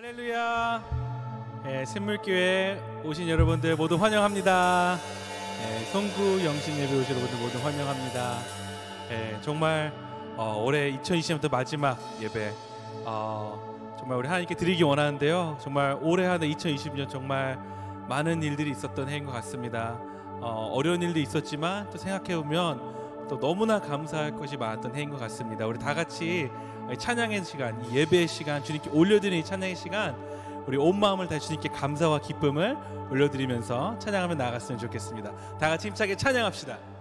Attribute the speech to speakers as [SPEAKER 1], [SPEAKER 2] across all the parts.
[SPEAKER 1] 할렐루야. 예, 샘물교회 오신 여러분들 모두 환영합니다. 예, 성구 영신 예배 오신 여러분들 모두 환영합니다. 예, 정말 어, 올해 2020년부터 마지막 예배 어, 정말 우리 하나님께 드리기 원하는데요. 정말 올해 하는 2020년 정말 많은 일들이 있었던 해인 것 같습니다. 어, 어려운 일도 있었지만 또 생각해 보면 또 너무나 감사할 것이 많았던 해인 것 같습니다. 우리 다 같이 찬양의 시간, 예배의 시간, 주님께 올려드리는 찬양의 시간, 우리 온 마음을 다 주님께 감사와 기쁨을 올려드리면서 찬양하며 나갔으면 좋겠습니다. 다 같이 힘차게 찬양합시다.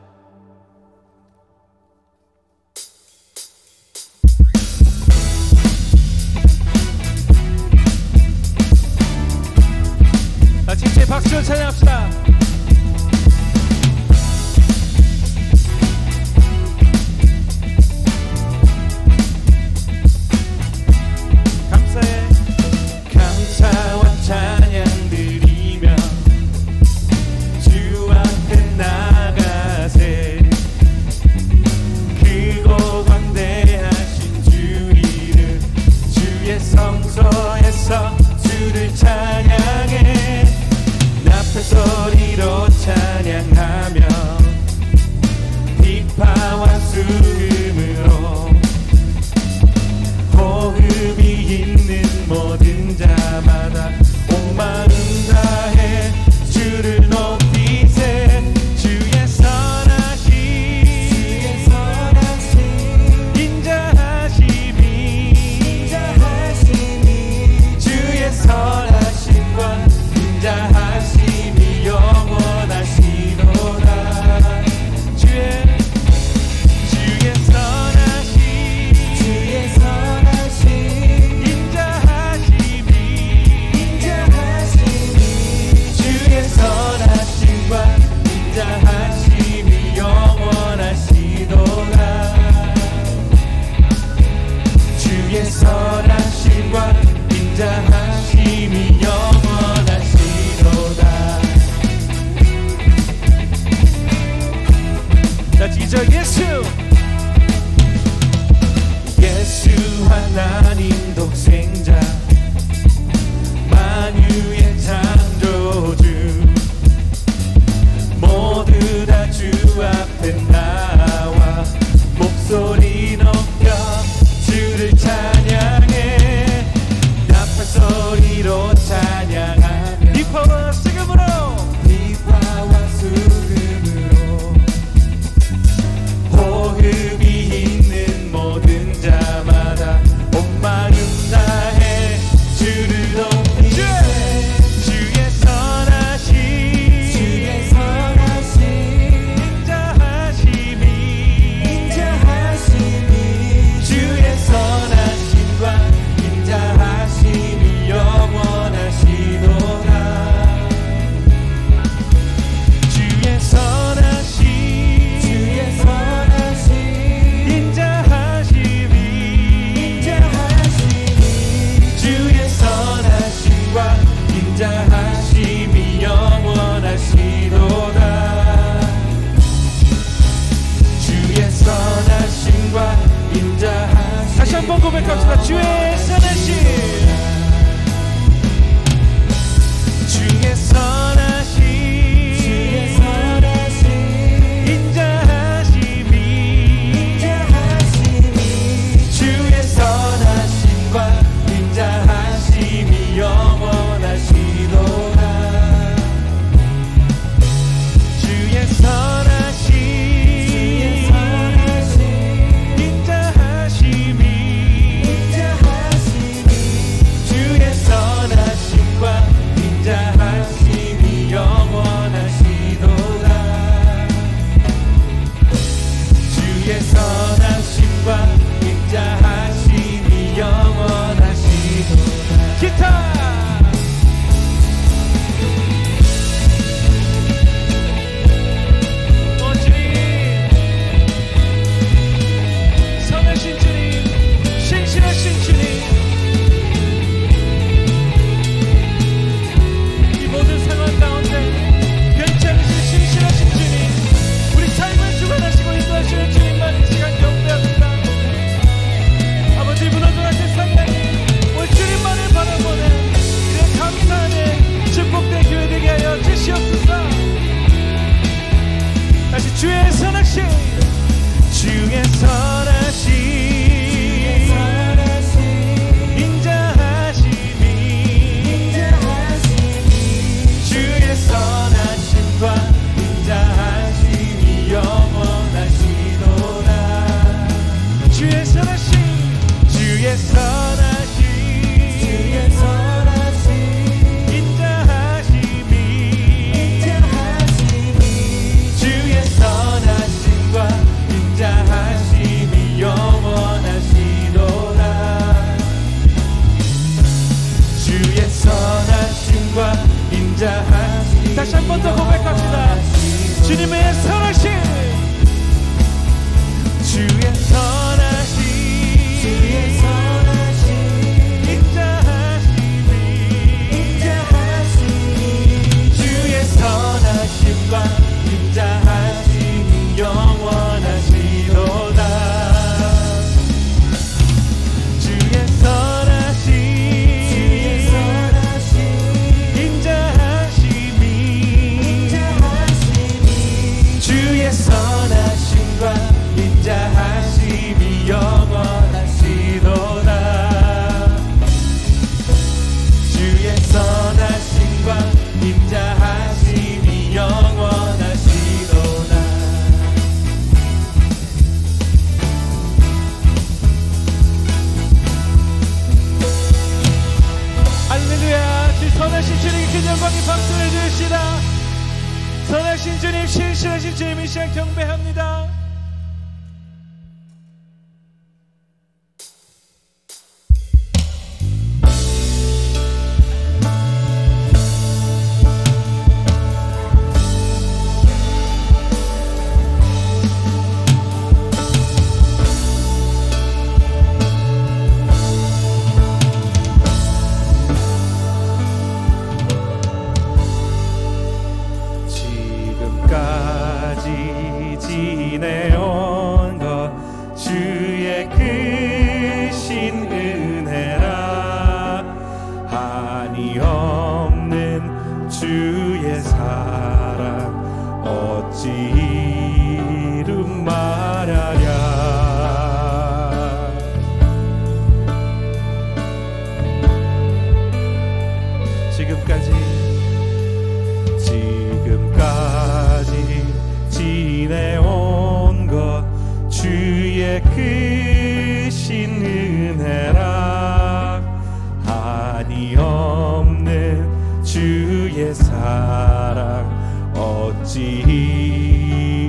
[SPEAKER 1] 주의 선하신 주의 선하신.
[SPEAKER 2] 다시 한 번 더 고백합시다. 주님의 선하신 신주님 신실하신 주님이 시간 경배합니다.
[SPEAKER 1] 어찌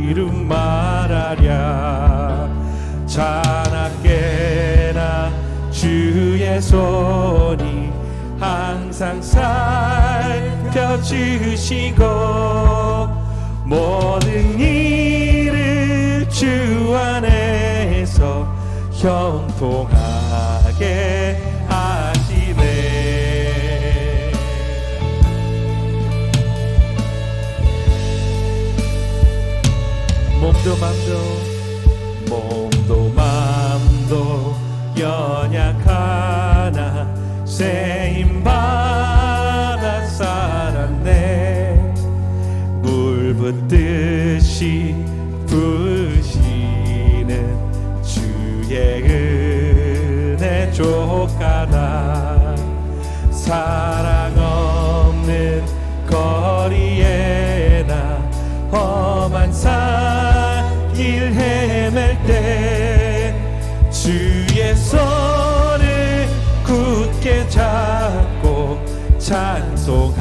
[SPEAKER 1] 이름 말하랴. 자나깨나 주의 손이 항상 살펴주시고 모든 일을 주 안에서 형통하게 몸도 맘도 몸도 맘도 연약하나. 세임 받아 살았네. 물 붓듯이 부시는 주의 은혜 족하다 사랑 없는 거리에 나 험한 산 길 헤맬 때 주의 손을 굳게 잡고 찬송하며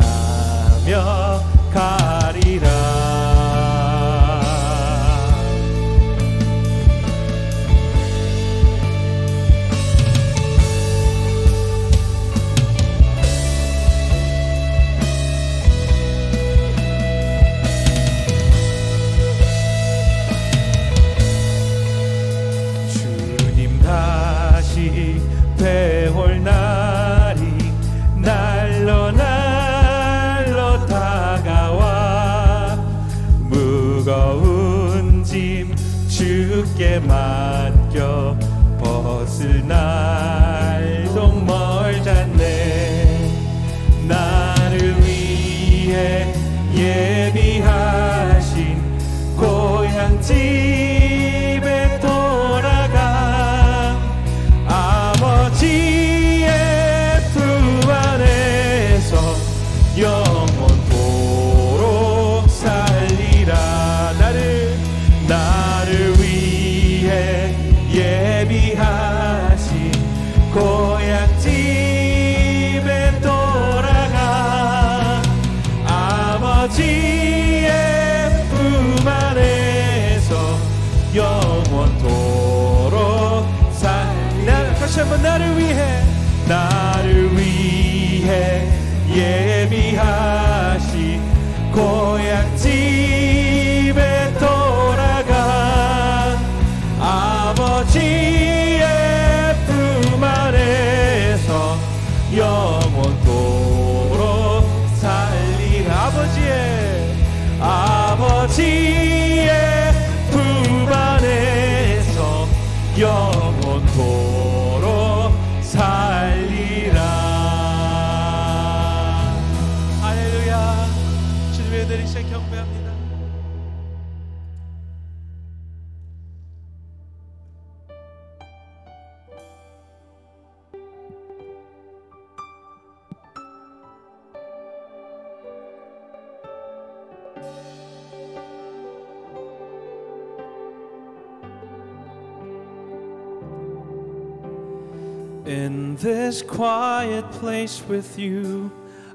[SPEAKER 1] In this quiet place with you,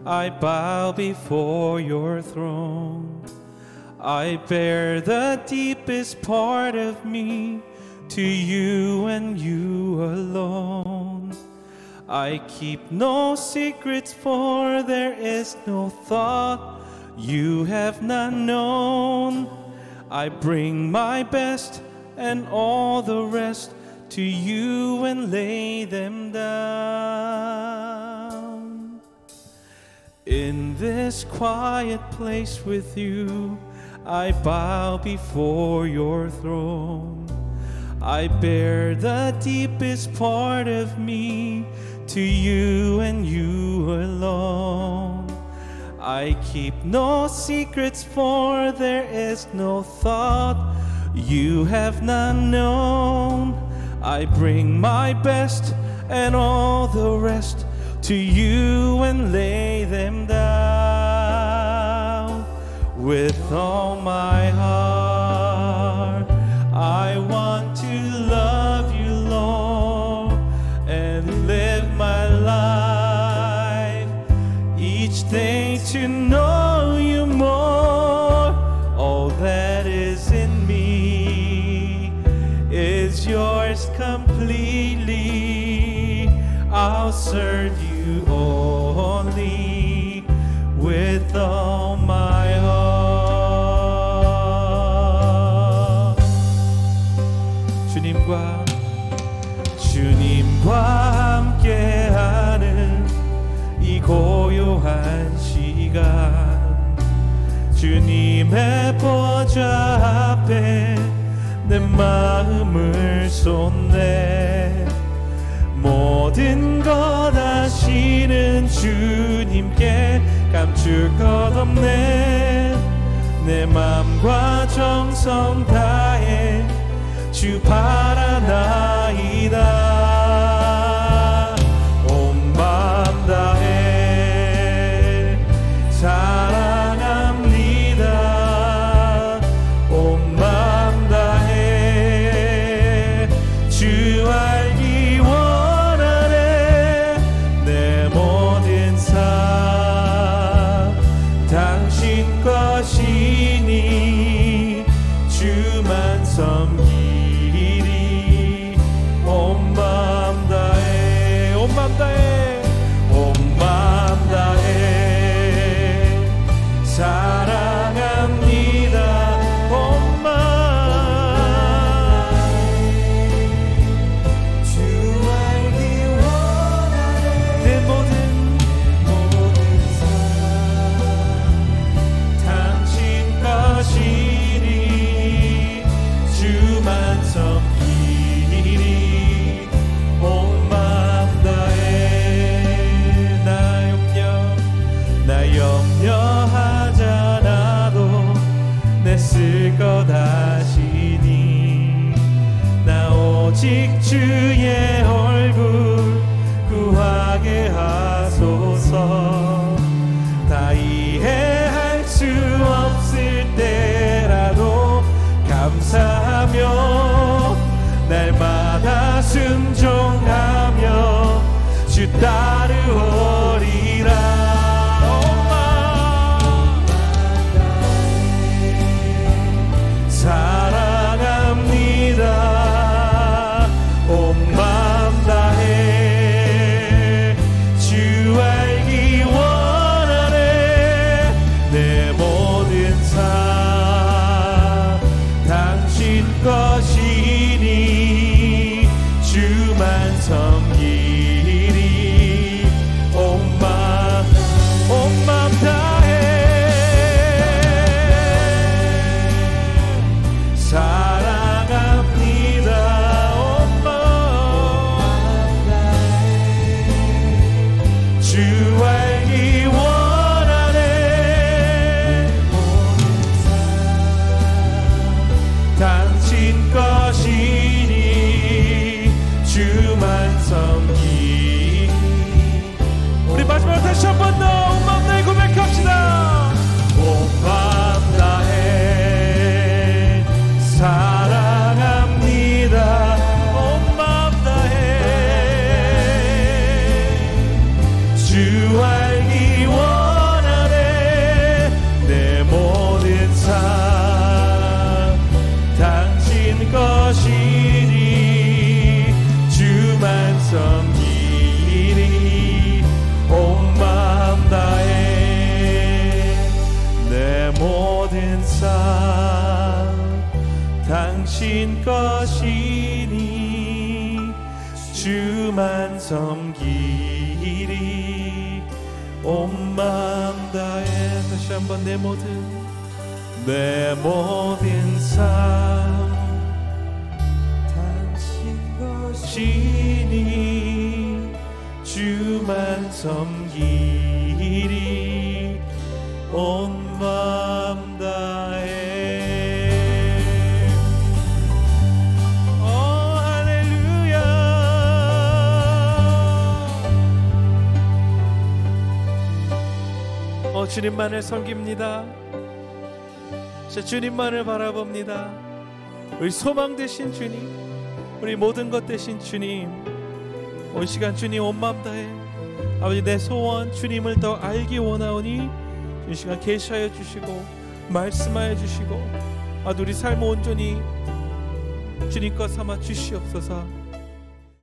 [SPEAKER 1] I bow before your throne. I bear the deepest part of me to you and you alone. I keep no secrets, for there is no thought you have not known. I bring my best and all the rest to you and lay them down. In this quiet place with you, I bow before your throne. I bear the deepest part of me to you and you alone. I keep no secrets, for there is no thought you have not known. I bring my best and all the rest to you and lay them down with all my heart. I want to love you, Lord, and live my life each day to serve you only with all my heart. 주님과 주님과 함께하는 이 고요한 시간 주님의 보좌 앞에 내 마음을 쏟네 모든 것 아시는 주님께 감출 것 없네. 내 맘과 정성 다해 주 바라나이다 순종하며
[SPEAKER 2] 모든 삶 당신 것이니 주만 섬기리. 온 마음 다해 다시 한번 내 모든 내 모든 삶
[SPEAKER 3] 당신 것이
[SPEAKER 2] 신이 주만 섬기리. 온 마음 주님만을 섬깁니다. 자 주님만을 바라봅니다. 우리 소망 되신 주님 우리 모든 것 되신 주님 온 시간 주님 온 마음 다해 아버지 내 소원 주님을 더 알기 원하오니 이 시간 계시하여 주시고 말씀하여 주시고 아 우리 삶 온전히 주님 것 삼아 주시옵소서